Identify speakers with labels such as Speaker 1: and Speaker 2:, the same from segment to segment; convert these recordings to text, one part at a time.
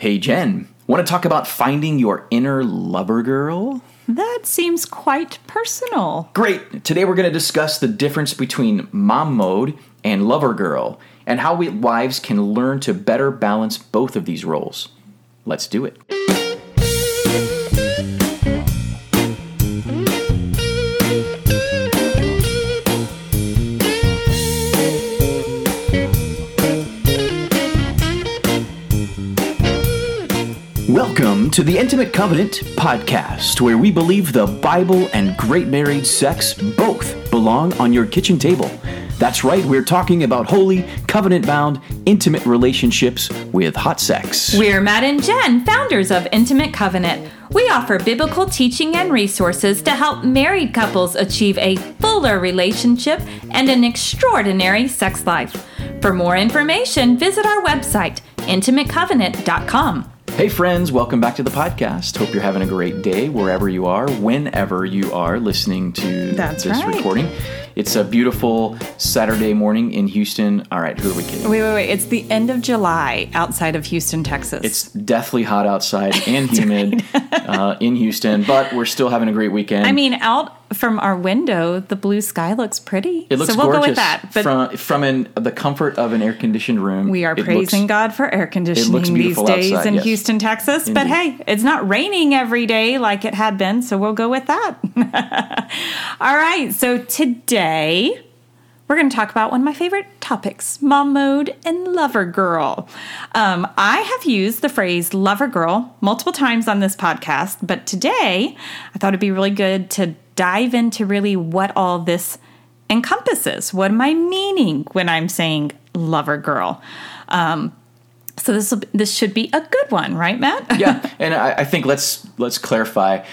Speaker 1: Hey, Jen, want to talk about finding your inner lover girl?
Speaker 2: That seems quite personal.
Speaker 1: Great. Today we're going to discuss the difference between mom mode and lover girl and how we wives can learn to better balance both of these roles. Let's do it. To the Intimate Covenant podcast, where we believe the Bible and great married sex both belong on your kitchen table. That's right, we're talking about holy, covenant bound, intimate relationships with hot sex.
Speaker 2: We're Matt and Jen, founders of Intimate Covenant. We offer biblical teaching and resources to help married couples achieve a fuller relationship and an extraordinary sex life. For more information, visit our website, intimatecovenant.com.
Speaker 1: Hey, friends, welcome back to the podcast. Hope you're having a great day wherever you are, whenever you are listening to
Speaker 2: That's
Speaker 1: this
Speaker 2: right.
Speaker 1: recording. It's a beautiful Saturday morning in Houston. All right, who are we kidding?
Speaker 2: Wait, wait, wait. It's the end of July outside of Houston, Texas.
Speaker 1: It's deathly hot outside and humid uh, in Houston, but we're still having a great weekend.
Speaker 2: I mean, out from our window, the blue sky looks pretty.
Speaker 1: it looks
Speaker 2: so we'll
Speaker 1: gorgeous
Speaker 2: go with that. But
Speaker 1: from from an, the comfort of an air conditioned room.
Speaker 2: we are
Speaker 1: it looks-
Speaker 2: praising God for air conditioning these days
Speaker 1: outside,
Speaker 2: in
Speaker 1: yes.
Speaker 2: Houston, Texas. But hey, it's not raining every day like it had been, so we'll go with that. All right, so today we're going to talk about one of my favorite topics mom mode and lover girl. Um, I have used the phrase lover girl multiple times on this podcast, but today I thought it'd be really good to dive into really what all this encompasses. What am I meaning when I'm saying lover girl? Um, so this will, this should be a good one, right, Matt?
Speaker 1: yeah, and I, I think let's let's clarify.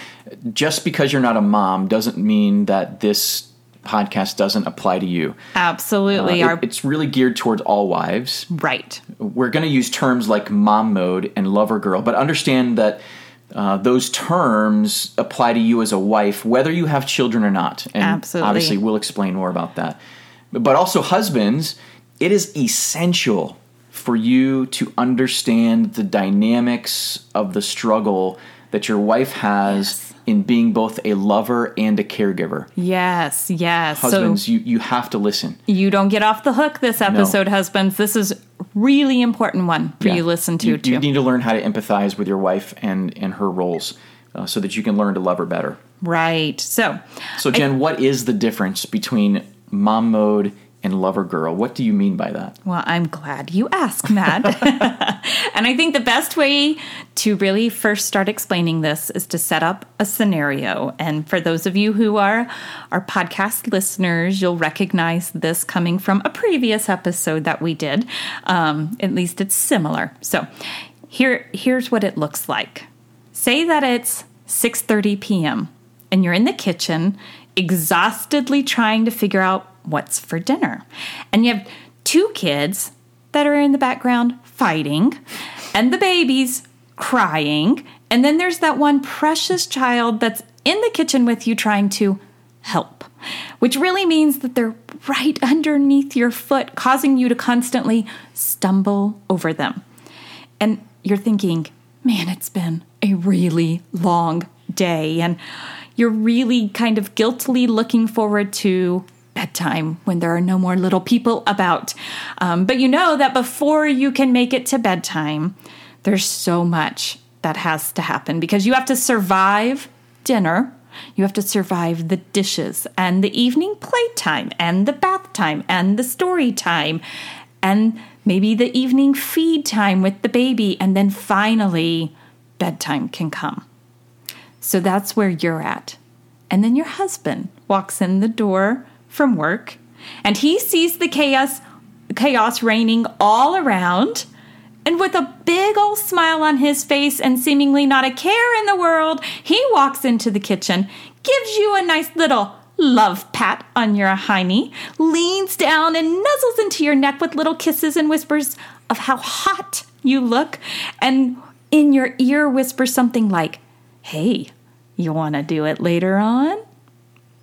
Speaker 1: Just because you're not a mom doesn't mean that this podcast doesn't apply to you.
Speaker 2: Absolutely.
Speaker 1: Uh, it- it's really geared towards all wives.
Speaker 2: right.
Speaker 1: We're going to use terms like mom mode and lover girl, but understand that uh, those terms apply to you as a wife, whether you have children or not. And
Speaker 2: Absolutely.
Speaker 1: obviously, we'll explain more about that. But also, husbands, it is essential for you to understand the dynamics of the struggle that your wife has in being both a lover and a caregiver.
Speaker 2: Yes, yes.
Speaker 1: Husbands,
Speaker 2: so
Speaker 1: you, you have to listen.
Speaker 2: you don't get off the hook this episode, husbands. This is really important one for
Speaker 1: Yeah.
Speaker 2: you to listen to
Speaker 1: You,
Speaker 2: too.
Speaker 1: you need to learn how to empathize with your wife and, and her roles uh, so that you can learn to love her better.
Speaker 2: right. So
Speaker 1: So, Jen, what is the difference between mom mode and lover girl? What do you mean by that?
Speaker 2: Well, I'm glad you asked, Matt. and I think the best way to really first start explaining this is to set up a scenario. And for those of you who are our podcast listeners, you'll recognize this coming from a previous episode that we did. Um, at least it's similar. So here, here's what it looks like. Say that it's 6:30 p.m. and you're in the kitchen exhaustedly trying to figure out what's for dinner. And you have two kids that are in the background fighting and the babies crying. And then there's that one precious child that's in the kitchen with you trying to help, which really means that they're right underneath your foot, causing you to constantly stumble over them. And you're thinking, man, it's been a really long day. And you're really kind of guiltily looking forward to bedtime when there are no more little people about. Um, but you know that before you can make it to bedtime, there's so much that has to happen because you have to survive dinner. You have to survive the dishes and the evening playtime and the bath time and the story time and maybe the evening feed time with the baby. And then finally, bedtime can come. So that's where you're at. And then your husband walks in the door from work and he sees the chaos chaos reigning all around and with a big old smile on his face and seemingly not a care in the world, he walks into the kitchen, gives you a nice little love pat on your hiney, leans down and nuzzles into your neck with little kisses and whispers of how hot you look, and in your ear whispers something like, Hey, you want to do it later on?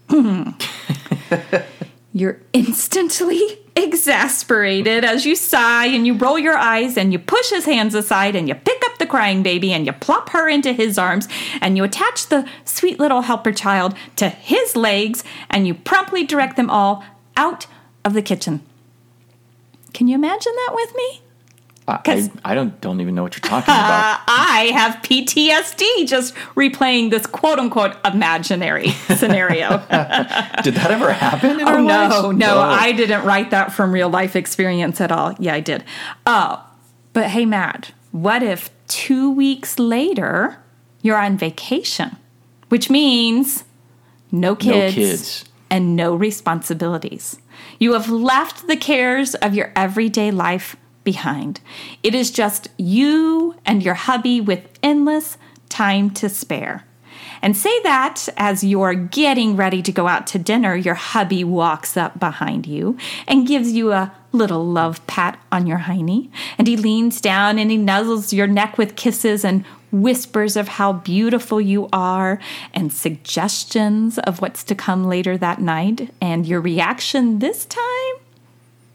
Speaker 2: You're instantly exasperated as you sigh and you roll your eyes and you push his hands aside and you pick up the crying baby and you plop her into his arms and you attach the sweet little helper child to his legs and you promptly direct them all out of the kitchen. Can you imagine that with me?
Speaker 1: I, I, don't don't even know what you're talking about.
Speaker 2: Uh, I have PTSD just replaying this quote unquote imaginary scenario.
Speaker 1: Did that ever happen in
Speaker 2: oh
Speaker 1: our
Speaker 2: no, no, I didn't write that from real life experience at all. Yeah, I did. Oh, but hey, Matt, what if two weeks later you're on vacation, which means no kids,
Speaker 1: kids.
Speaker 2: and no responsibilities. You have left the cares of your everyday life behind. It is just you and your hubby with endless time to spare. And say that as you're getting ready to go out to dinner, your hubby walks up behind you and gives you a little love pat on your hiney. And he leans down and he nuzzles your neck with kisses and whispers of how beautiful you are and suggestions of what's to come later that night. And your reaction this time?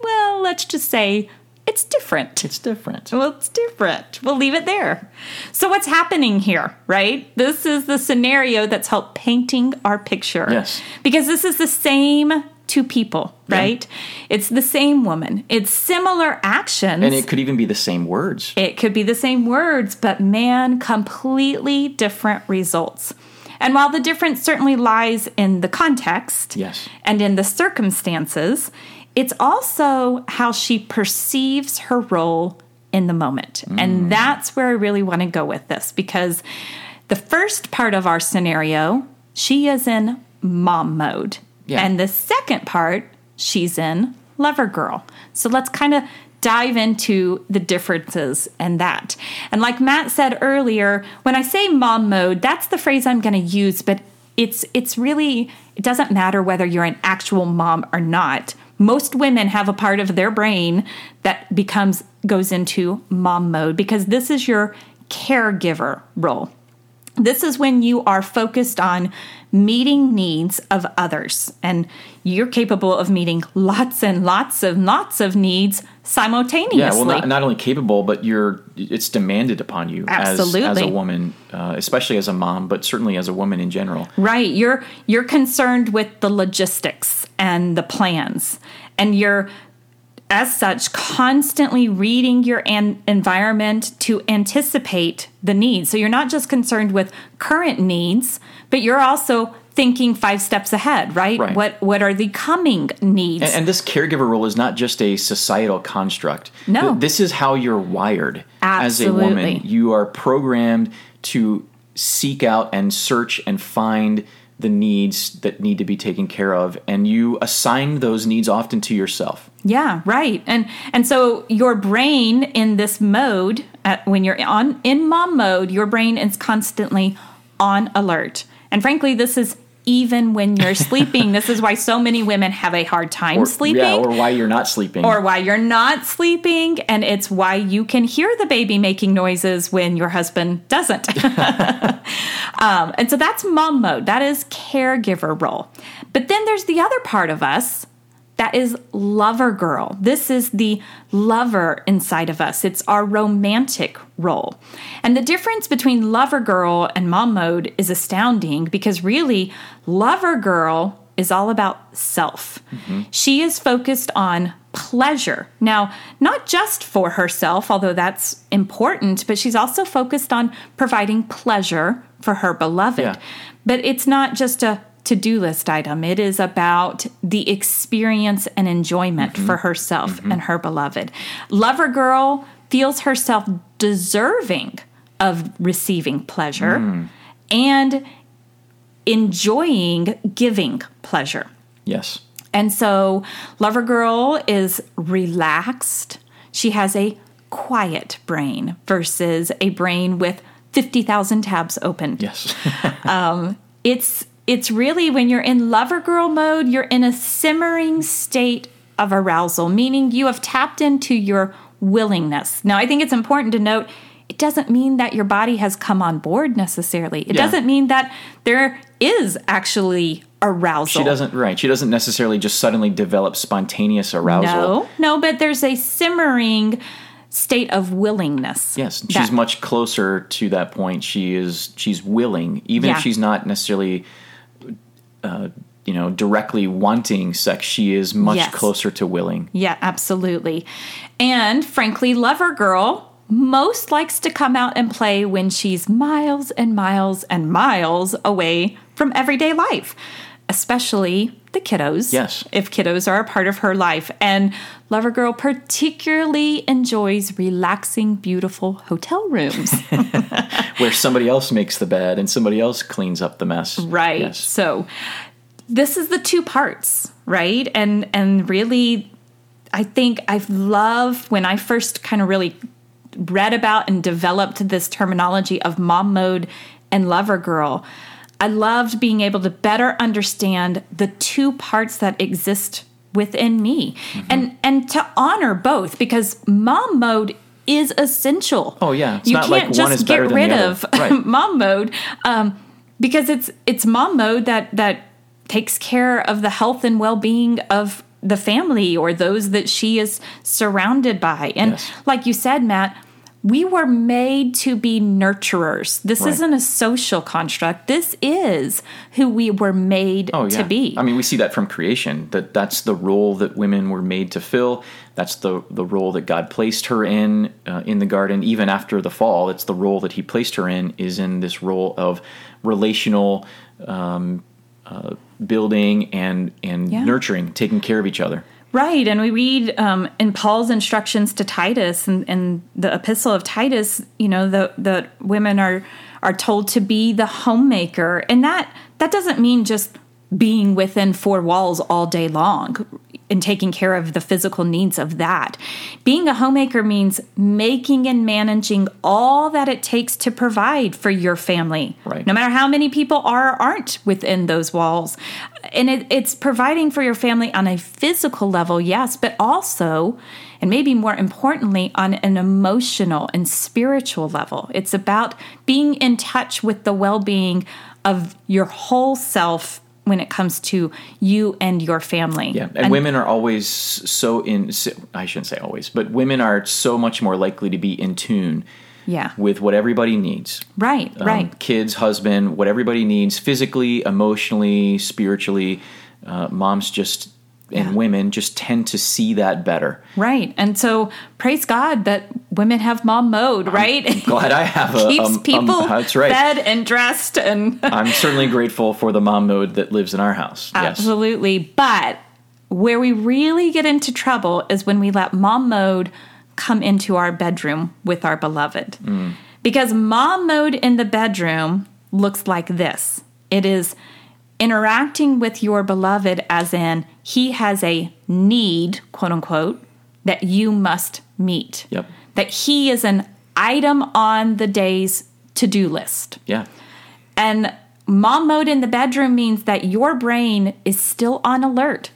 Speaker 2: Well, let's just say it's different.
Speaker 1: It's different.
Speaker 2: Well, it's different. We'll leave it there. So, what's happening here, right? This is the scenario that's helped painting our picture.
Speaker 1: Yes.
Speaker 2: Because this is the same two people, right? It's the same woman. It's similar actions.
Speaker 1: And it could even be the same words.
Speaker 2: It could be the same words, but man, completely different results. And while the difference certainly lies in the context
Speaker 1: Yes.
Speaker 2: and in the circumstances, it's also how she perceives her role in the moment.
Speaker 1: Mm.
Speaker 2: And that's where I really want to go with this because the first part of our scenario, she is in mom mode.
Speaker 1: Yeah.
Speaker 2: And the second part, she's in lover girl. So let's kind of dive into the differences and that. And like Matt said earlier, when I say mom mode, that's the phrase I'm going to use, but it's it's really it doesn't matter whether you're an actual mom or not. Most women have a part of their brain that becomes goes into mom mode because this is your caregiver role. This is when you are focused on meeting needs of others and you're capable of meeting lots and lots of lots of needs simultaneously.
Speaker 1: Yeah, well, not, not only capable, but you're it's demanded upon you as, as a woman, uh, especially as a mom, but certainly as a woman in general.
Speaker 2: Right. You're you're concerned with the logistics and the plans. And you're as such constantly reading your an- environment to anticipate the needs. So you're not just concerned with current needs, but you're also thinking 5 steps ahead, right?
Speaker 1: Right.
Speaker 2: What what are the coming needs?
Speaker 1: And, and this caregiver role is not just a societal construct.
Speaker 2: No.
Speaker 1: Th- this is how you're wired as a woman. You are programmed to seek out and search and find the needs that need to be taken care of, and you assign those needs often to yourself.
Speaker 2: Yeah, right. And and so your brain in this mode, at, when you're on in mom mode, your brain is constantly on alert. And frankly, this is even when you're sleeping. this is why so many women have a hard time
Speaker 1: Or,
Speaker 2: sleeping.
Speaker 1: Yeah, or why you're not sleeping.
Speaker 2: or why you're not sleeping, and it's why you can hear the baby making noises when your husband doesn't. um, and so that's mom mode, that is caregiver role. But then there's the other part of us that is lover girl. This is the lover inside of us. It's our romantic role. And the difference between lover girl and mom mode is astounding because really, lover girl is all about self. Mm-hmm. She is focused on pleasure. Now, not just for herself, although that's important, but she's also focused on providing pleasure for her beloved.
Speaker 1: Yeah.
Speaker 2: But it's not just a to do list item, it is about the experience and enjoyment mm-hmm. for herself mm-hmm. and her beloved. Lover Girl feels herself deserving of receiving pleasure mm. and enjoying giving pleasure.
Speaker 1: yes.
Speaker 2: And so Lover Girl is relaxed. She has a quiet brain versus a brain with 50,000 tabs open.
Speaker 1: Yes.
Speaker 2: Um, it's it's really when you're in lover girl mode, you're in a simmering state of arousal, meaning you have tapped into your willingness. Now, I think it's important to note it doesn't mean that your body has come on board necessarily. It
Speaker 1: Yeah.
Speaker 2: doesn't mean that there is actually arousal.
Speaker 1: she doesn't right. She doesn't necessarily just suddenly develop spontaneous arousal.
Speaker 2: No, no, but there's a simmering state of willingness.
Speaker 1: Yes,
Speaker 2: that-
Speaker 1: she's much closer to that point. She is she's willing, even
Speaker 2: Yeah.
Speaker 1: if she's not necessarily, uh, you know, directly wanting sex. She is much
Speaker 2: Yes.
Speaker 1: closer to willing.
Speaker 2: Yeah, absolutely. And frankly, Lover Girl most likes to come out and play when she's miles and miles and miles away from everyday life, especially the kiddos.
Speaker 1: Yes.
Speaker 2: If kiddos are a part of her life. And Lover Girl particularly enjoys relaxing, beautiful hotel rooms.
Speaker 1: Where somebody else makes the bed and somebody else cleans up the mess.
Speaker 2: Right.
Speaker 1: Yes.
Speaker 2: So this is the two parts, right? And and really I think I love when I first kind of really read about and developed this terminology of mom mode and lover girl. I loved being able to better understand the two parts that exist within me
Speaker 1: Mm-hmm.
Speaker 2: and and to honor both because mom mode is essential.
Speaker 1: Oh, yeah. It's
Speaker 2: you
Speaker 1: not
Speaker 2: can't
Speaker 1: like
Speaker 2: just get rid of
Speaker 1: Right.
Speaker 2: mom mode um, because it's it's mom mode that that takes care of the health and well-being of the family or those that she is surrounded by and
Speaker 1: Yes.
Speaker 2: like you said matt we were made to be nurturers this
Speaker 1: Right.
Speaker 2: isn't a social construct this is who we were made
Speaker 1: Oh, yeah.
Speaker 2: to be
Speaker 1: I mean, we see that from creation. That that's the role that women were made to fill. That's the the role that God placed her in uh, in the garden. Even after the fall, it's the role that He placed her in. Is in this role of relational um, uh, building and and
Speaker 2: Yeah.
Speaker 1: nurturing, taking care of each other.
Speaker 2: Right. And we read um, in Paul's instructions to Titus and the epistle of Titus, you know, the, the women are are told to be the homemaker. And that that doesn't mean just being within four walls all day long and taking care of the physical needs of that. Being a homemaker means making and managing all that it takes to provide for your family.
Speaker 1: Right.
Speaker 2: No matter how many people are or aren't within those walls. And it, it's providing for your family on a physical level, yes, but also, and maybe more importantly, on an emotional and spiritual level. It's about being in touch with the well being of your whole self when it comes to you and your family.
Speaker 1: Yeah, and, women are always so in. I shouldn't say always, but women are so much more likely to be in tune
Speaker 2: Yeah.
Speaker 1: with what everybody needs.
Speaker 2: Right,
Speaker 1: Um,
Speaker 2: right.
Speaker 1: Kids, husband, what everybody needs physically, emotionally, spiritually. Uh, moms just and
Speaker 2: Yeah.
Speaker 1: women just tend to see that better.
Speaker 2: Right. And so praise God that women have mom mode, right?
Speaker 1: Glad I have a
Speaker 2: Keeps
Speaker 1: um, um,
Speaker 2: people
Speaker 1: that's right.
Speaker 2: fed and dressed and
Speaker 1: I'm certainly grateful for the mom mode that lives in our house. Yes.
Speaker 2: Absolutely. But where we really get into trouble is when we let mom mode come into our bedroom with our beloved.
Speaker 1: Mm.
Speaker 2: Because mom mode in the bedroom looks like this it is interacting with your beloved, as in, he has a need, quote unquote, that you must meet.
Speaker 1: Yep.
Speaker 2: That he is an item on the day's to do list.
Speaker 1: Yeah.
Speaker 2: And mom mode in the bedroom means that your brain is still on alert.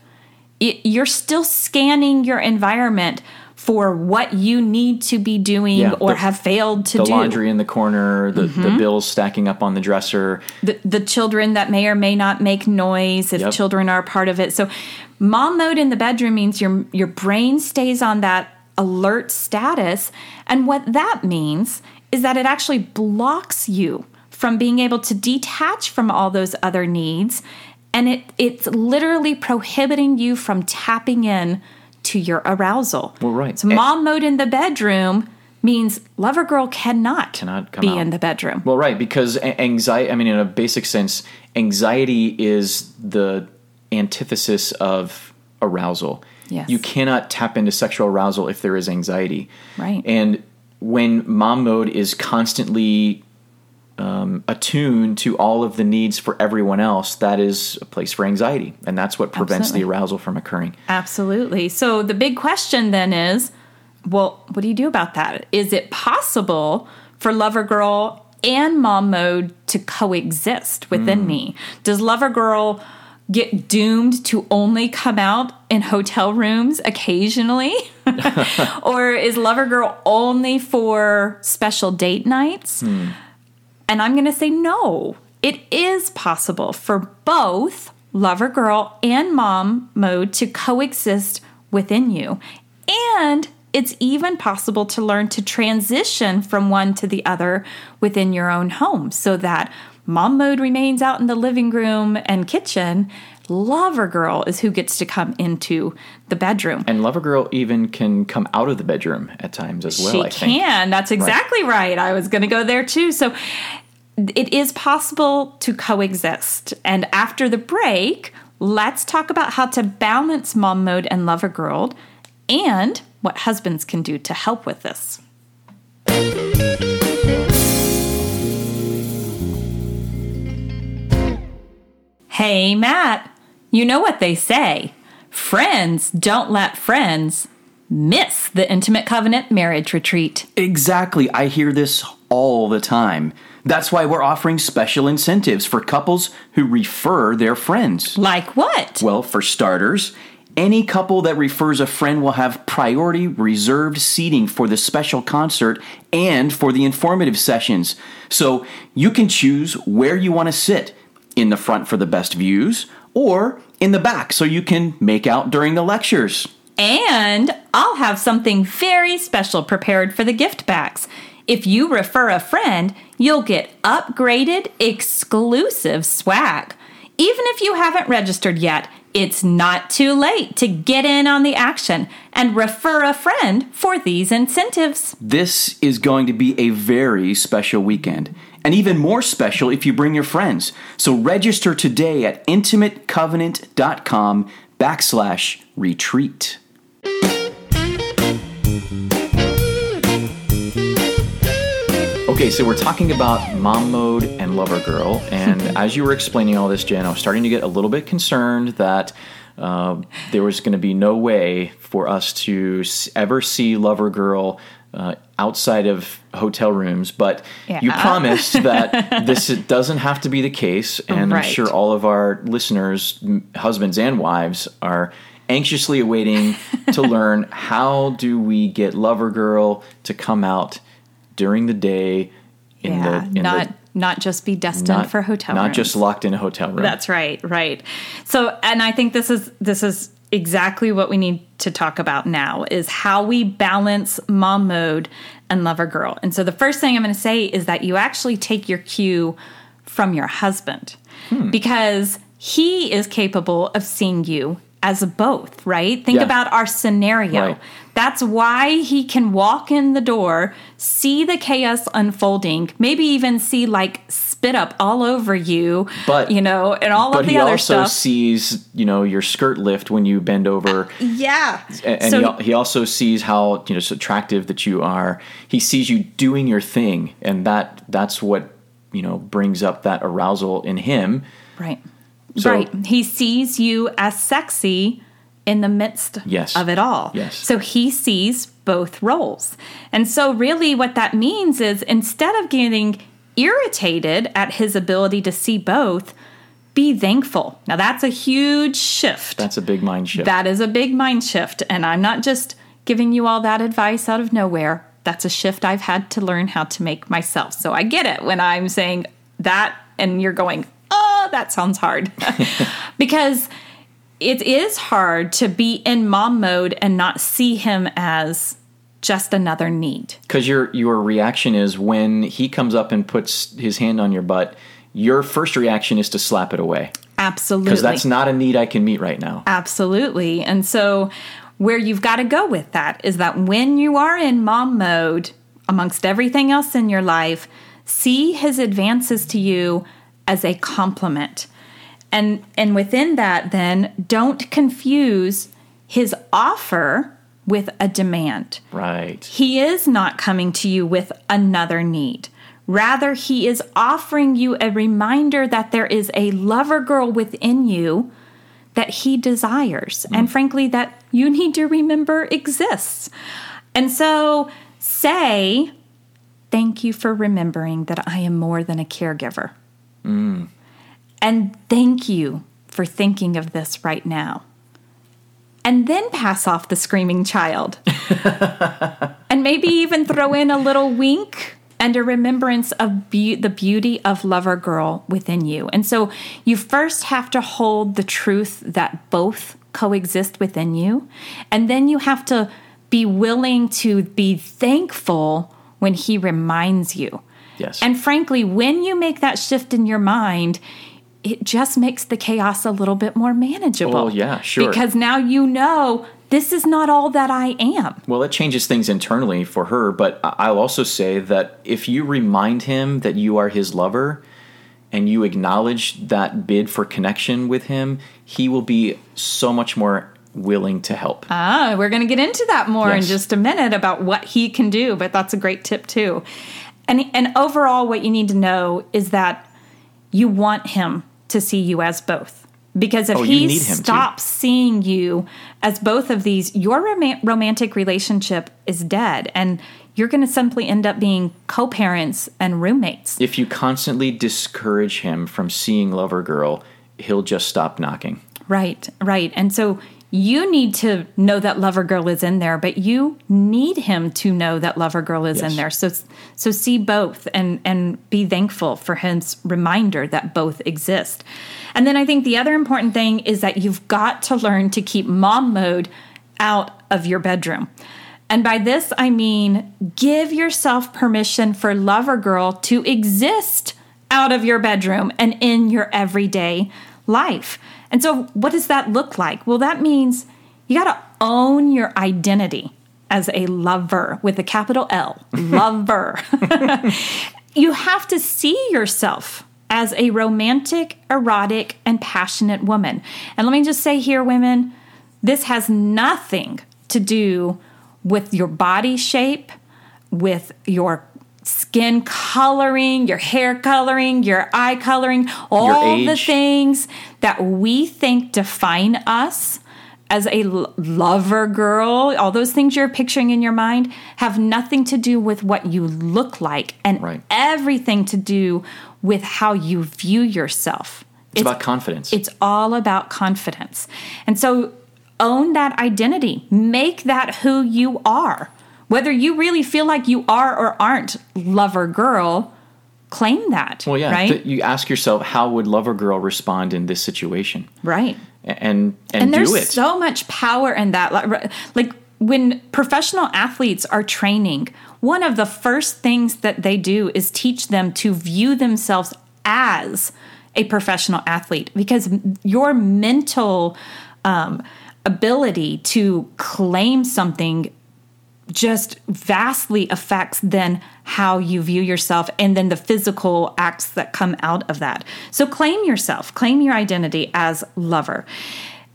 Speaker 2: It, you're still scanning your environment for what you need to be doing
Speaker 1: Yeah,
Speaker 2: or
Speaker 1: the-
Speaker 2: have failed to
Speaker 1: The
Speaker 2: do. Mm-hmm.
Speaker 1: laundry in the corner, the, the bills stacking up on the dresser.
Speaker 2: the, the children that may or may not make noise if
Speaker 1: Yep.
Speaker 2: children are part of it. So mom mode in the bedroom means your your brain stays on that alert status and what that means is that it actually blocks you from being able to detach from all those other needs and it it's literally prohibiting you from tapping in to your arousal.
Speaker 1: Well, right.
Speaker 2: So mom mode in the bedroom means lover girl cannot,
Speaker 1: Cannot come
Speaker 2: be
Speaker 1: out.
Speaker 2: in the bedroom.
Speaker 1: Well, right, because anxiety, I mean, in a basic sense, anxiety is the antithesis of arousal.
Speaker 2: Yes.
Speaker 1: You cannot tap into sexual arousal if there is anxiety.
Speaker 2: Right.
Speaker 1: And when mom mode is constantly um, attuned to all of the needs for everyone else, that is a place for anxiety. And that's what prevents
Speaker 2: Absolutely.
Speaker 1: the arousal from occurring.
Speaker 2: Absolutely. So the big question then is well, what do you do about that? Is it possible for Lover Girl and Mom Mode to coexist within me? Does Lover Girl get doomed to only come out in hotel rooms occasionally? or is Lover Girl only for special date nights? And I'm going to say no. It is possible for both lover girl and mom mode to coexist within you. And it's even possible to learn to transition from one to the other within your own home so that mom mode remains out in the living room and kitchen. Lover girl is who gets to come into the bedroom.
Speaker 1: And Lover Girl even can come out of the bedroom at times as well,
Speaker 2: she
Speaker 1: I think.
Speaker 2: can. That's exactly right. I was going to go there too. So it is possible to coexist. And after the break, let's talk about how to balance mom mode and lover girl and what husbands can do to help with this. Hey, Matt, you know what they say friends don't let friends miss the Intimate Covenant Marriage Retreat.
Speaker 1: Exactly. I hear this all the time. That's why we're offering special incentives for couples who refer their friends.
Speaker 2: Like what?
Speaker 1: Well, for starters, any couple that refers a friend will have priority reserved seating for the special concert and for the informative sessions. So you can choose where you want to sit in the front for the best views or in the back so you can make out during the lectures.
Speaker 2: And I'll have something very special prepared for the gift backs. If you refer a friend, you'll get upgraded exclusive swag. Even if you haven't registered yet, it's not too late to get in on the action and refer a friend for these incentives.
Speaker 1: This is going to be a very special weekend, and even more special if you bring your friends. So register today at intimatecovenant.com backslash retreat. Okay, so we're talking about mom mode and lover girl, and as you were explaining all this, Jen, I was starting to get a little bit concerned that uh, there was going to be no way for us to ever see lover girl uh, outside of hotel rooms. But you promised that this doesn't have to be the case, and
Speaker 2: Right.
Speaker 1: I'm sure all of our listeners, husbands and wives, are anxiously awaiting to learn how do we get lover girl to come out during the day in
Speaker 2: yeah,
Speaker 1: the in
Speaker 2: not
Speaker 1: the,
Speaker 2: not just be destined
Speaker 1: not,
Speaker 2: for hotel
Speaker 1: not
Speaker 2: rooms.
Speaker 1: just locked in a hotel room.
Speaker 2: That's right, right. So, and I think this is this is exactly what we need to talk about now is how we balance mom mode and lover girl. And so the first thing I'm going to say is that you actually take your cue from your husband hmm. because he is capable of seeing you as both, right? Think
Speaker 1: Yeah.
Speaker 2: about our scenario.
Speaker 1: Right.
Speaker 2: That's why he can walk in the door, see the chaos unfolding, maybe even see like spit up all over you,
Speaker 1: But-
Speaker 2: you know, and all of the other stuff.
Speaker 1: But he also sees, you know, your skirt lift when you bend over,
Speaker 2: yeah.
Speaker 1: and, and
Speaker 2: so,
Speaker 1: he, he also sees how you know so attractive that you are. He sees you doing your thing, and that that's what you know brings up that arousal in him.
Speaker 2: right.
Speaker 1: So-
Speaker 2: right. He sees you as sexy in the midst
Speaker 1: Yes.
Speaker 2: of it all.
Speaker 1: Yes.
Speaker 2: So he sees both roles. And so, really, what that means is instead of getting irritated at his ability to see both, be thankful. Now, that's a huge shift.
Speaker 1: That's a big mind shift.
Speaker 2: That is a big mind shift. And I'm not just giving you all that advice out of nowhere. That's a shift I've had to learn how to make myself. So I get it when I'm saying that and you're going, oh, that sounds hard. because it is hard to be in mom mode and not see him as just another need.
Speaker 1: Because your your reaction is when he comes up and puts his hand on your butt, your first reaction is to slap it away
Speaker 2: Absolutely.
Speaker 1: because that's not a need I can meet right now.
Speaker 2: Absolutely. And so, where you've got to go with that is that when you are in mom mode, amongst everything else in your life, see his advances to you as a compliment. And, and within that, then don't confuse his offer with a demand.
Speaker 1: Right.
Speaker 2: He is not coming to you with another need. Rather, he is offering you a reminder that there is a lover girl within you that he desires, hmm. and frankly, that you need to remember exists. And so say, Thank you for remembering that I am more than a caregiver. Mm. And thank you for thinking of this right now. And then pass off the screaming child. and maybe even throw in a little wink and a remembrance of be- the beauty of lover girl within you. And so you first have to hold the truth that both coexist within you, and then you have to be willing to be thankful when he reminds you.
Speaker 1: Yes.
Speaker 2: And frankly, when you make that shift in your mind, it just makes the chaos a little bit more manageable.
Speaker 1: Oh, yeah, sure.
Speaker 2: Because now you know this is not all that I am.
Speaker 1: Well, it changes things internally for her, but I'll also say that if you remind him that you are his lover and you acknowledge that bid for connection with him, he will be so much more willing to help.
Speaker 2: Ah, we're going to get into that more in just a minute about what he can do, but that's a great tip too. And and overall what you need to know is that you want him to see you as both. Because if
Speaker 1: Oh,
Speaker 2: he
Speaker 1: need him to.
Speaker 2: stops seeing you as both of these, your rom- romantic relationship is dead and you're going to simply end up being co-parents and roommates.
Speaker 1: If you constantly discourage him from seeing lover girl, he'll just stop knocking.
Speaker 2: Right, right. And so you need to know that lover girl is in there, but you need him to know that lover girl is
Speaker 1: Yes.
Speaker 2: in there. So so see both and and be thankful for his reminder that both exist. And then I think the other important thing is that you've got to learn to keep mom mode out of your bedroom. And by this I mean give yourself permission for lover girl to exist out of your bedroom and in your everyday life. And so, what does that look like? Well, that means you got to own your identity as a lover with a capital L, mm-hmm. lover. you have to see yourself as a romantic, erotic, and passionate woman. And let me just say here, women, this has nothing to do with your body shape, with your skin coloring, your hair coloring, your eye coloring, all the things that we think define us as a lover girl, all those things you're picturing in your mind have nothing to do with what you look like and
Speaker 1: Right.
Speaker 2: everything to do with how you view yourself.
Speaker 1: It's, about confidence.
Speaker 2: It's all about confidence. And so own that identity, make that who you are. Whether you really feel like you are or aren't lover girl, claim that.
Speaker 1: well, yeah.
Speaker 2: Right?
Speaker 1: th- you ask yourself, how would lover girl respond in this situation?
Speaker 2: right.
Speaker 1: And and,
Speaker 2: And there's so much power in that. Like, like when professional athletes are training, one of the first things that they do is teach them to view themselves as a professional athlete because your mental um, ability to claim something just vastly affects then how you view yourself and then the physical acts that come out of that. So claim yourself, claim your identity as lover.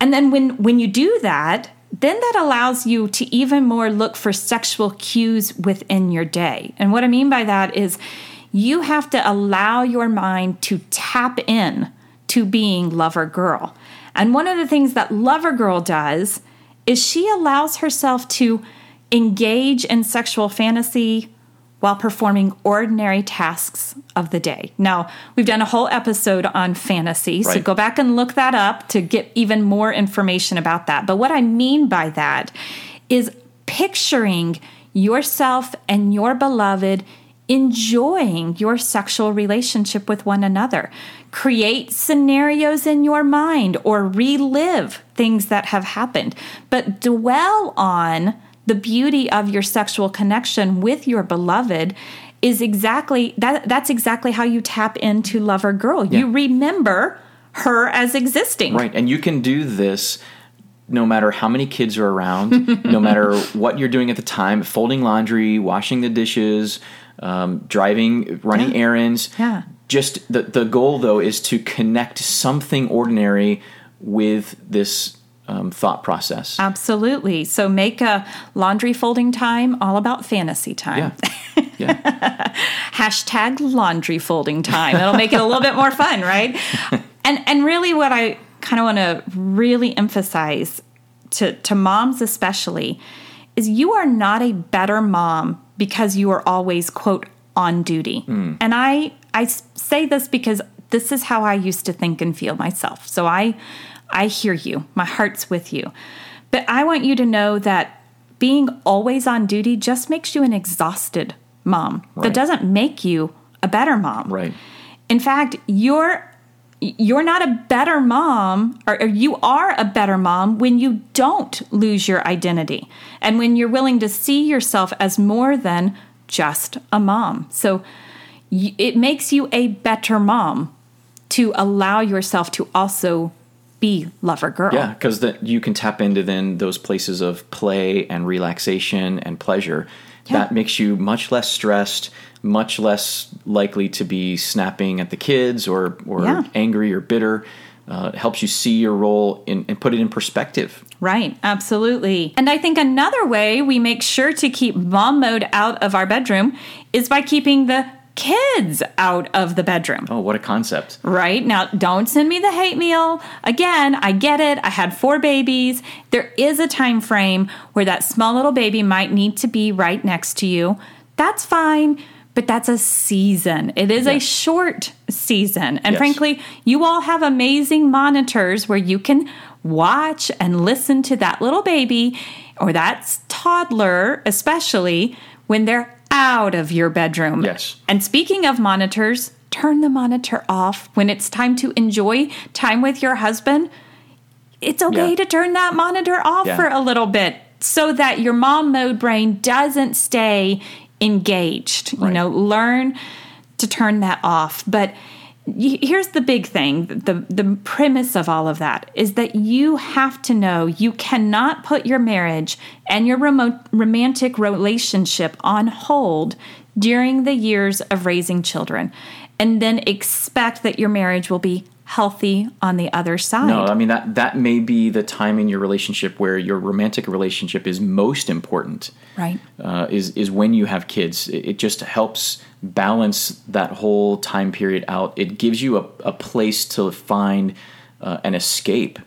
Speaker 2: And then when when you do that, then that allows you to even more look for sexual cues within your day. And what I mean by that is you have to allow your mind to tap in to being lover girl. And one of the things that lover girl does is she allows herself to engage in sexual fantasy while performing ordinary tasks of the day. Now, we've done a whole episode on fantasy, so go back and look that up to get even more information about that. But what I mean by that is picturing yourself and your beloved enjoying your sexual relationship with one another. Create scenarios in your mind or relive things that have happened, but dwell on the beauty of your sexual connection with your beloved is exactly that that's exactly how you tap into lover girl. You remember her as existing.
Speaker 1: Right. And you can do this no matter how many kids are around, no matter what you're doing at the time folding laundry, washing the dishes, um, driving, running
Speaker 2: Yeah.
Speaker 1: errands.
Speaker 2: Yeah.
Speaker 1: Just the, the goal, though, is to connect something ordinary with this um, thought process.
Speaker 2: Absolutely. So make a laundry folding time all about fantasy time.
Speaker 1: Yeah. Yeah.
Speaker 2: hashtag laundry folding time. It'll make it a little bit more fun, right? And and really what I kind of want to really emphasize to to moms especially is you are not a better mom because you are always quote on duty. And I I say this because this is how I used to think and feel myself. So I I hear you. My heart's with you. But I want you to know that being always on duty just makes you an exhausted mom. That doesn't make you a better mom.
Speaker 1: right.
Speaker 2: In fact, you're you're not a better mom, or, or, you are a better mom when you don't lose your identity and when you're willing to see yourself as more than just a mom. So y- it makes you a better mom to allow yourself to also be lover girl.
Speaker 1: Yeah, because you can tap into then those places of play and relaxation and pleasure. Yeah. That makes you much less stressed much less likely to be snapping at the kids or or yeah. angry or bitter. Uh, helps you see your role in, and put it in perspective.
Speaker 2: Right, absolutely. And I think another way we make sure to keep mom mode out of our bedroom is by keeping the kids out of the bedroom.
Speaker 1: Oh, what a concept.
Speaker 2: Right. Now, don't send me the hate meal. Again, I get it. I had four babies. There is a time frame where that small little baby might need to be right next to you. That's fine but that's a season. It is yes. a short season. And yes. frankly, you all have amazing monitors where you can watch and listen to that little baby or that toddler, especially when they're out of your bedroom.
Speaker 1: Yes.
Speaker 2: And speaking of monitors, turn the monitor off when it's time to enjoy time with your husband. It's okay yeah. to turn that monitor off yeah. for a little bit so that your mom mode brain doesn't stay engaged. Right. You know, learn to turn that off. But here's the big thing the the premise of all of that is that you have to know you cannot put your marriage and your remote romantic relationship on hold during the years of raising children. And then expect that your marriage will be healthy on the other side.
Speaker 1: No, I mean that that may be the time in your relationship where your romantic relationship is most important.
Speaker 2: Right.
Speaker 1: Uh, is is when you have kids. It, it, just helps balance that whole time period out. It gives you a, a place to find uh, an escape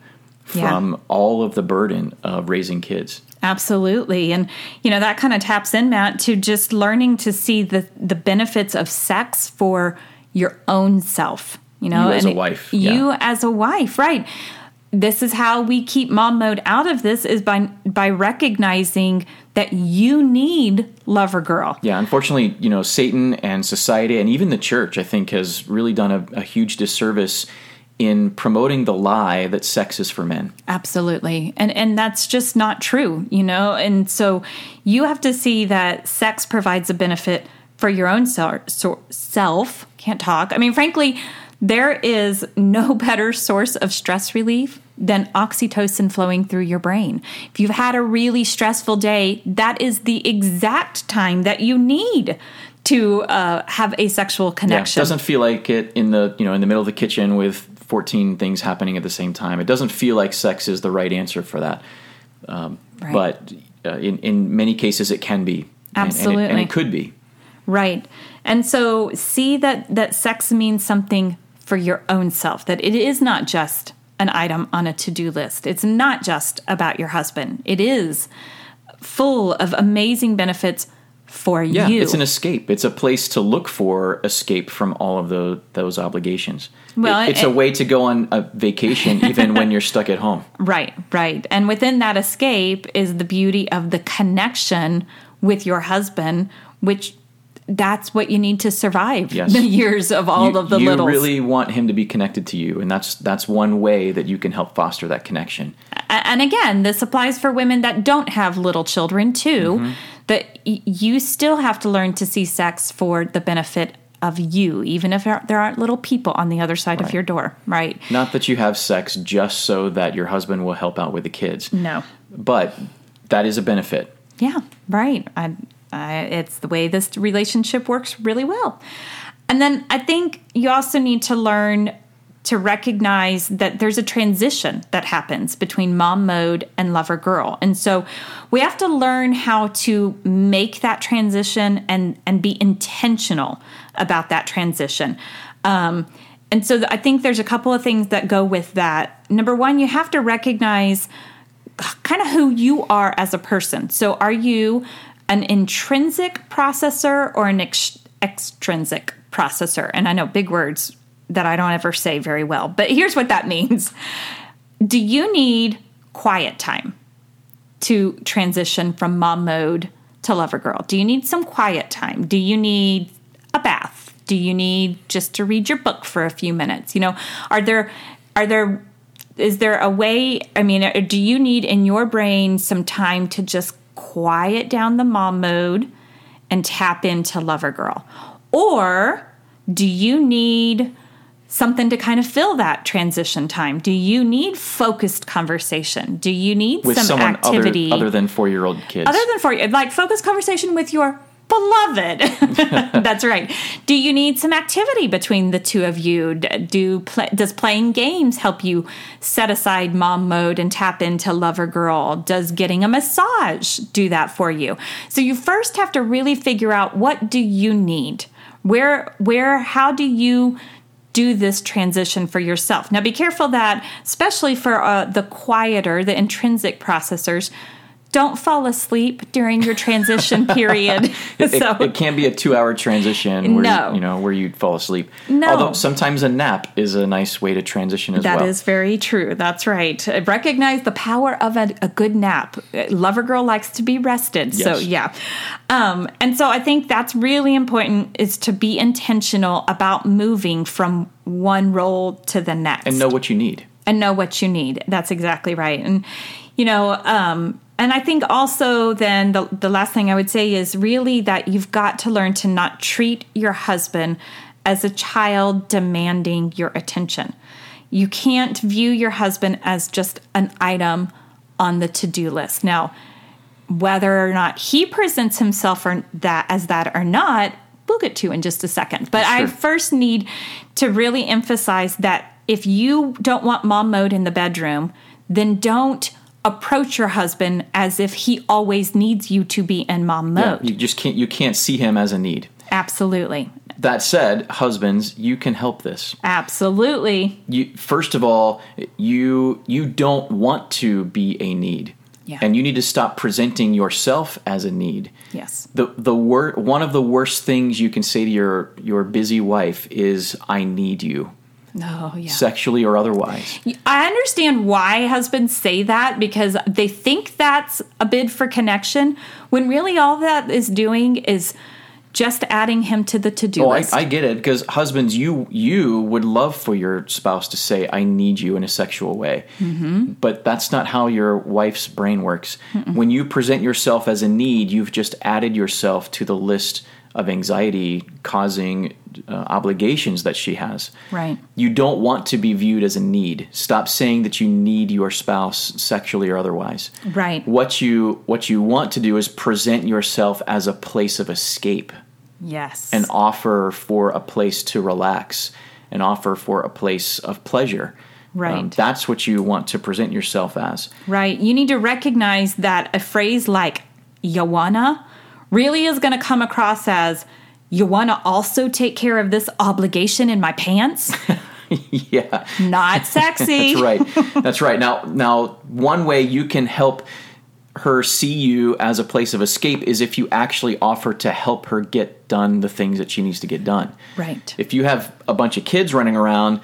Speaker 1: from yeah. all of the burden of raising kids.
Speaker 2: Absolutely. And you know that kind of taps in Matt to just learning to see the the benefits of sex for your own self you know,
Speaker 1: you as a wife.
Speaker 2: You yeah. as a wife, right. This is how we keep mom mode out of this is by by recognizing that you need lover girl.
Speaker 1: Yeah, unfortunately, you know, Satan and society and even the church, I think, has really done a, a huge disservice in promoting the lie that sex is for men.
Speaker 2: Absolutely. And and that's just not true, you know? And so you have to see that sex provides a benefit for your own self. Can't talk. I mean, frankly, there is no better source of stress relief than oxytocin flowing through your brain. If you've had a really stressful day, that is the exact time that you need to uh, have a sexual connection.
Speaker 1: Yeah, it doesn't feel like it in the you know in the middle of the kitchen with 14 things happening at the same time. It doesn't feel like sex is the right answer for that. Um, right. But uh, in in many cases, it can be.
Speaker 2: Absolutely,
Speaker 1: and, and, it, and it could be.
Speaker 2: Right. And so see that that sex means something for your own self, that it is not just an item on a to do list. It's not just about your husband. It is full of amazing benefits for
Speaker 1: yeah,
Speaker 2: you.
Speaker 1: It's an escape. It's a place to look for escape from all of the, those obligations. Well, it, it's a way to go on a vacation even when you're stuck at home.
Speaker 2: Right, right. And within that escape is the beauty of the connection with your husband, which that's what you need to survive yes. the years of all
Speaker 1: you,
Speaker 2: of the
Speaker 1: you
Speaker 2: littles.
Speaker 1: You really want him to be connected to you, and that's that's one way that you can help foster that connection.
Speaker 2: And again, this applies for women that don't have little children too. Mm-hmm. That you still have to learn to see sex for the benefit of you, even if there aren't little people on the other side right. of your door, right?
Speaker 1: Not that you have sex just so that your husband will help out with the kids.
Speaker 2: No,
Speaker 1: but that is a benefit.
Speaker 2: Yeah, right. I, uh, it's the way this relationship works really well. And then I think you also need to learn to recognize that there's a transition that happens between mom mode and lover girl. And so we have to learn how to make that transition and and be intentional about that transition. Um, and so I think there's a couple of things that go with that. Number one, you have to recognize kind of who you are as a person. So are you an intrinsic processor or an ex- extrinsic processor. And I know big words that I don't ever say very well, but here's what that means. Do you need quiet time to transition from mom mode to lover girl? Do you need some quiet time? Do you need a bath? Do you need just to read your book for a few minutes? You know, are there are there is there a way i mean do you need in your brain some time to just quiet down the mom mode and tap into lover girl. Or do you need something to kind of fill that transition time? Do you need focused conversation? Do you need
Speaker 1: with
Speaker 2: some activity
Speaker 1: other, other than four year old kids.
Speaker 2: other than for like focused conversation with your beloved. That's right. Do you need some activity between the two of you? Do play, does playing games help you set aside mom mode and tap into lover girl? Does getting a massage do that for you? So you first have to really figure out what do you need? Where where how do you do this transition for yourself? Now be careful that especially for uh, the quieter the intrinsic processors don't fall asleep during your transition period.
Speaker 1: It,
Speaker 2: so
Speaker 1: it can be a two hour transition where
Speaker 2: No.
Speaker 1: you, you know where you'd fall asleep.
Speaker 2: No.
Speaker 1: Although sometimes a nap is a nice way to transition as
Speaker 2: that
Speaker 1: well.
Speaker 2: is very true. That's right. Recognize the power of a, a good nap. Lover girl likes to be rested. So yeah. Um, and so I think that's really important is to be intentional about moving from one role to the next.
Speaker 1: and know what you need.
Speaker 2: and know what you need. That's exactly right. And you know, um, and I think also then the the last thing I would say is really that you've got to learn to not treat your husband as a child demanding your attention. You can't view your husband as just an item on the to-do list. Now, whether or not he presents himself or that as that or not, we'll get to in just a second. But I first need to really emphasize that if you don't want mom mode in the bedroom, then don't approach your husband as if he always needs you to be in mom
Speaker 1: Yeah,
Speaker 2: mode.
Speaker 1: you just can't you can't see him as a need.
Speaker 2: Absolutely.
Speaker 1: That said, husbands, you can help this.
Speaker 2: Absolutely.
Speaker 1: You first of all, you you don't want to be a need.
Speaker 2: Yeah.
Speaker 1: And you need to stop presenting yourself as a need.
Speaker 2: Yes.
Speaker 1: The the wor- one of the worst things you can say to your your busy wife is I need you,
Speaker 2: Oh, yeah.
Speaker 1: sexually or otherwise.
Speaker 2: I understand why husbands say that because they think that's a bid for connection when really all that is doing is just adding him to the to-do
Speaker 1: Oh,
Speaker 2: list.
Speaker 1: I get it because husbands, you you would love for your spouse to say "I need you" in a sexual way, mm-hmm. but that's not how your wife's brain works. When you present yourself as a need, you've just added yourself to the list of anxiety-causing uh, obligations that she has.
Speaker 2: Right.
Speaker 1: You don't want to be viewed as a need. Stop saying that you need your spouse sexually or otherwise.
Speaker 2: Right.
Speaker 1: What you what you want to do is present yourself as a place of escape
Speaker 2: yes.
Speaker 1: an offer for a place to relax, an offer for a place of pleasure. Um,
Speaker 2: Right.
Speaker 1: that's what you want to present yourself as.
Speaker 2: Right. You need to recognize that a phrase like Yawana really is going to come across as you want to also take care of this obligation in my pants?
Speaker 1: yeah,
Speaker 2: Not sexy.
Speaker 1: that's right. That's right. Now, now, one way you can help her see you as a place of escape is if you actually offer to help her get done the things that she needs to get done.
Speaker 2: Right.
Speaker 1: If you have a bunch of kids running around,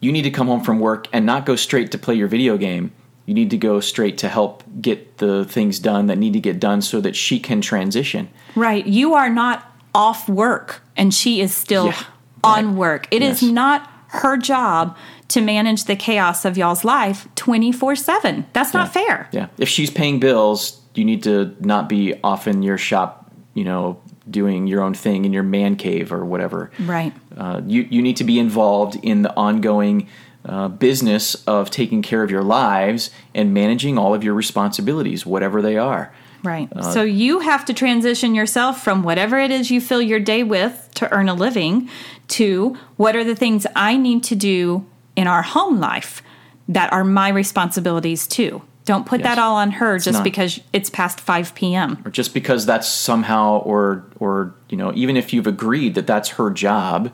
Speaker 1: you need to come home from work and not go straight to play your video game. You need to go straight to help get the things done that need to get done so that she can transition.
Speaker 2: Right. You are not off work and she is still
Speaker 1: Yeah,
Speaker 2: on work. It is
Speaker 1: Yes.
Speaker 2: not her job to manage the chaos of y'all's life 24 7. That's not fair.
Speaker 1: Yeah. If she's paying bills, you need to not be off in your shop, you know, doing your own thing in your man cave or whatever.
Speaker 2: Right.
Speaker 1: Uh, you, you need to be involved in the ongoing uh, business of taking care of your lives and managing all of your responsibilities, whatever they are.
Speaker 2: Right.
Speaker 1: Uh,
Speaker 2: so you have to transition yourself from whatever it is you fill your day with to earn a living to what are the things I need to do in our home life that are my responsibilities too. Don't put
Speaker 1: Yes.
Speaker 2: that all on her just
Speaker 1: not.
Speaker 2: because it's past 5 p.m.
Speaker 1: or just because that's somehow or or you know even if you've agreed that that's her job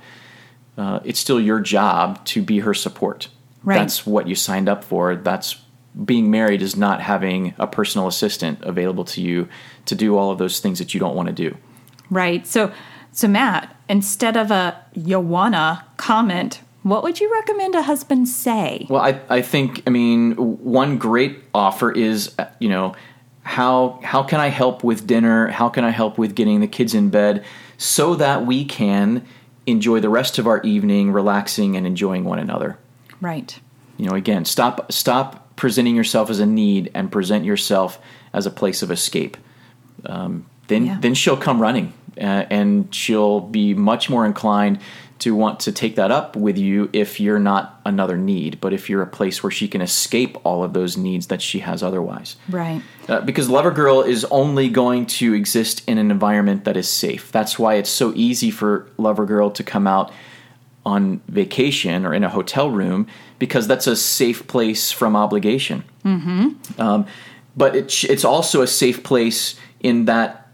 Speaker 1: uh, it's still your job to be her support
Speaker 2: Right.
Speaker 1: that's what you signed up for that's being married is not having a personal assistant available to you to do all of those things that you don't want to do
Speaker 2: Right. So, so Matt, instead of a Joanna comment, what would you recommend a husband say?
Speaker 1: Well, I, I think I mean one great offer is uh, you know how how can I help with dinner? How can I help with getting the kids in bed so that we can enjoy the rest of our evening relaxing and enjoying one another.
Speaker 2: Right.
Speaker 1: You know, again, stop stop presenting yourself as a need and present yourself as a place of escape. Um, then
Speaker 2: Yeah.
Speaker 1: then she'll come running, uh, and she'll be much more inclined to want to take that up with you if you're not another need, but if you're a place where she can escape all of those needs that she has otherwise.
Speaker 2: Right.
Speaker 1: Uh, because Lover Girl is only going to exist in an environment that is safe. That's why it's so easy for Lover Girl to come out on vacation or in a hotel room because that's a safe place from obligation. Mm-hmm. Um, but it, it's also a safe place in that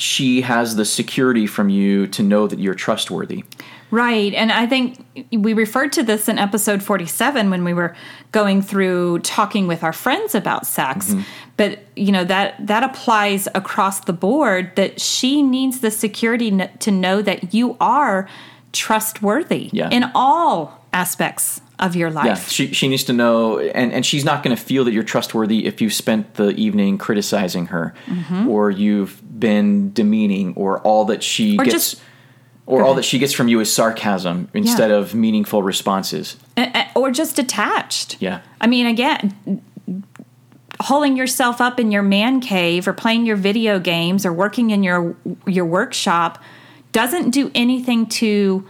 Speaker 1: she has the security from you to know that you're trustworthy.
Speaker 2: Right. And I think we referred to this in episode 47 when we were going through talking with our friends about sex. But, you know, that that applies across the board that she needs the security n- to know that you are trustworthy
Speaker 1: Yeah.
Speaker 2: in all aspects of your life.
Speaker 1: Yeah, she, she needs to know, and, and she's not going to feel that you're trustworthy if you've spent the evening criticizing her,
Speaker 2: Mm-hmm.
Speaker 1: or you've been demeaning, or all that she
Speaker 2: Or
Speaker 1: gets,
Speaker 2: just-
Speaker 1: or all
Speaker 2: ahead.
Speaker 1: that she gets from you is sarcasm instead of meaningful responses.
Speaker 2: Or just detached
Speaker 1: Yeah.
Speaker 2: I mean, again, holding yourself up in your man cave or playing your video games or working in your your workshop doesn't do anything to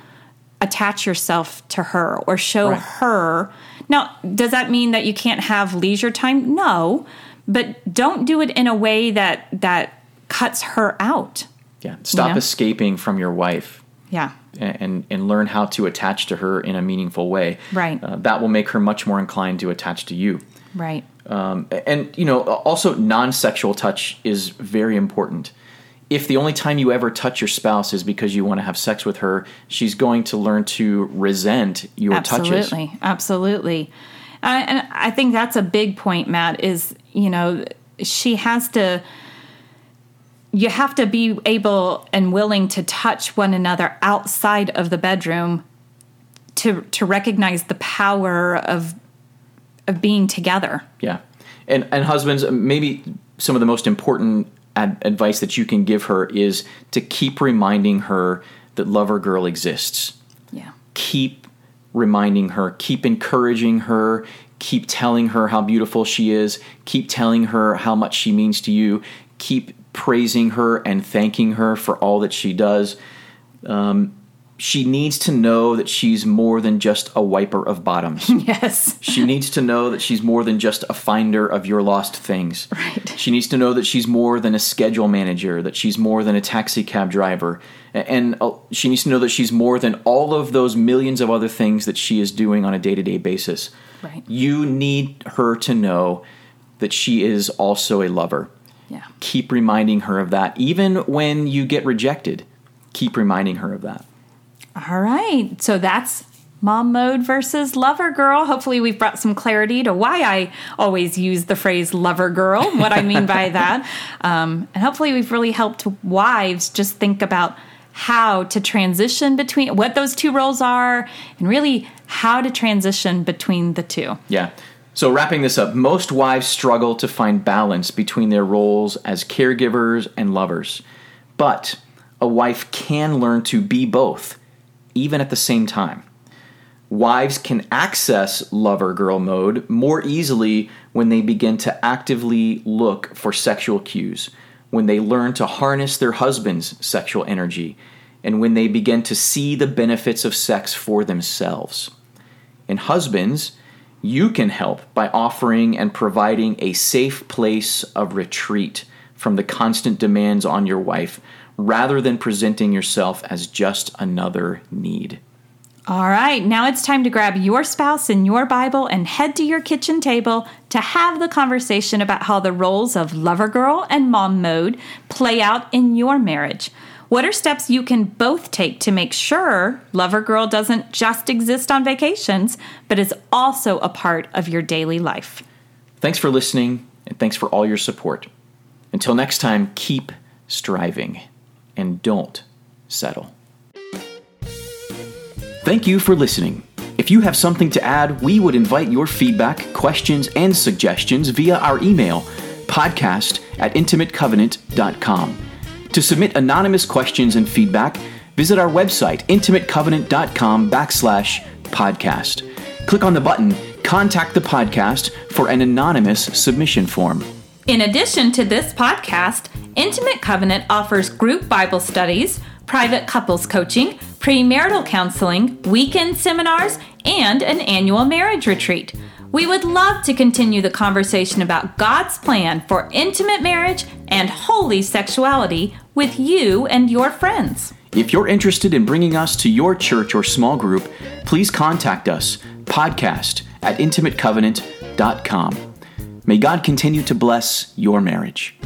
Speaker 2: attach yourself to her or show
Speaker 1: Right.
Speaker 2: her. Now, does that mean that you can't have leisure time? No, but don't do it in a way that that cuts her out.
Speaker 1: Yeah, stop
Speaker 2: know?
Speaker 1: escaping from your wife.
Speaker 2: Yeah.
Speaker 1: And, and learn how to attach to her in a meaningful way.
Speaker 2: Right.
Speaker 1: Uh, that will make her much more inclined to attach to you.
Speaker 2: Right.
Speaker 1: Um, and you know, also non-sexual touch is very important. If the only time you ever touch your spouse is because you want to have sex with her, she's going to learn to resent your touches.
Speaker 2: absolutely absolutely uh, and i think that's a big point matt is you know she has to you have to be able and willing to touch one another outside of the bedroom to to recognize the power of of being together.
Speaker 1: Yeah, and and husbands, maybe some of the most important ad- advice that you can give her is to keep reminding her that lover girl exists.
Speaker 2: yeah.
Speaker 1: Keep reminding her, keep encouraging her, keep telling her how beautiful she is, keep telling her how much she means to you, keep praising her and thanking her for all that she does. Um, she needs to know that she's more than just a wiper of bottoms.
Speaker 2: yes
Speaker 1: She needs to know that she's more than just a finder of your lost things.
Speaker 2: Right.
Speaker 1: She needs to know that she's more than a schedule manager, that she's more than a taxi cab driver. And uh, she needs to know that she's more than all of those millions of other things that she is doing on a day to day basis.
Speaker 2: Right.
Speaker 1: You need her to know that she is also a lover.
Speaker 2: Yeah
Speaker 1: Keep reminding her of that. Even when you get rejected, keep reminding her of that.
Speaker 2: All right. So that's mom mode versus lover girl. Hopefully, we've brought some clarity to why I always use the phrase lover girl, what I mean by that. Um, and hopefully, we've really helped wives just think about how to transition between what those two roles are and really how to transition between the two.
Speaker 1: Yeah. So, wrapping this up, most wives struggle to find balance between their roles as caregivers and lovers. But a wife can learn to be both, even at the same time. Wives can access lover girl mode more easily when they begin to actively look for sexual cues, when they learn to harness their husband's sexual energy, and when they begin to see the benefits of sex for themselves. And husbands, you can help by offering and providing a safe place of retreat from the constant demands on your wife rather than presenting yourself as just another need.
Speaker 2: All right, now it's time to grab your spouse and your Bible and head to your kitchen table to have the conversation about how the roles of lover girl and mom mode play out in your marriage. What are steps you can both take to make sure lover girl doesn't just exist on vacations, but is also a part of your daily life?
Speaker 1: Thanks for listening, and thanks for all your support. Until next time, keep striving and don't settle. Thank you for listening. If you have something to add, we would invite your feedback, questions, and suggestions via our email, podcast at intimatecovenant.com. To submit anonymous questions and feedback, visit our website, intimatecovenant.com backslash podcast. Click on the button Contact the Podcast for an anonymous submission form.
Speaker 2: In addition to this podcast, Intimate Covenant offers group Bible studies, private couples coaching, premarital counseling, weekend seminars, and an annual marriage retreat. We would love to continue the conversation about God's plan for intimate marriage and holy sexuality with you and your friends.
Speaker 1: If you're interested in bringing us to your church or small group, please contact us, podcast at intimatecovenant.com. May God continue to bless your marriage.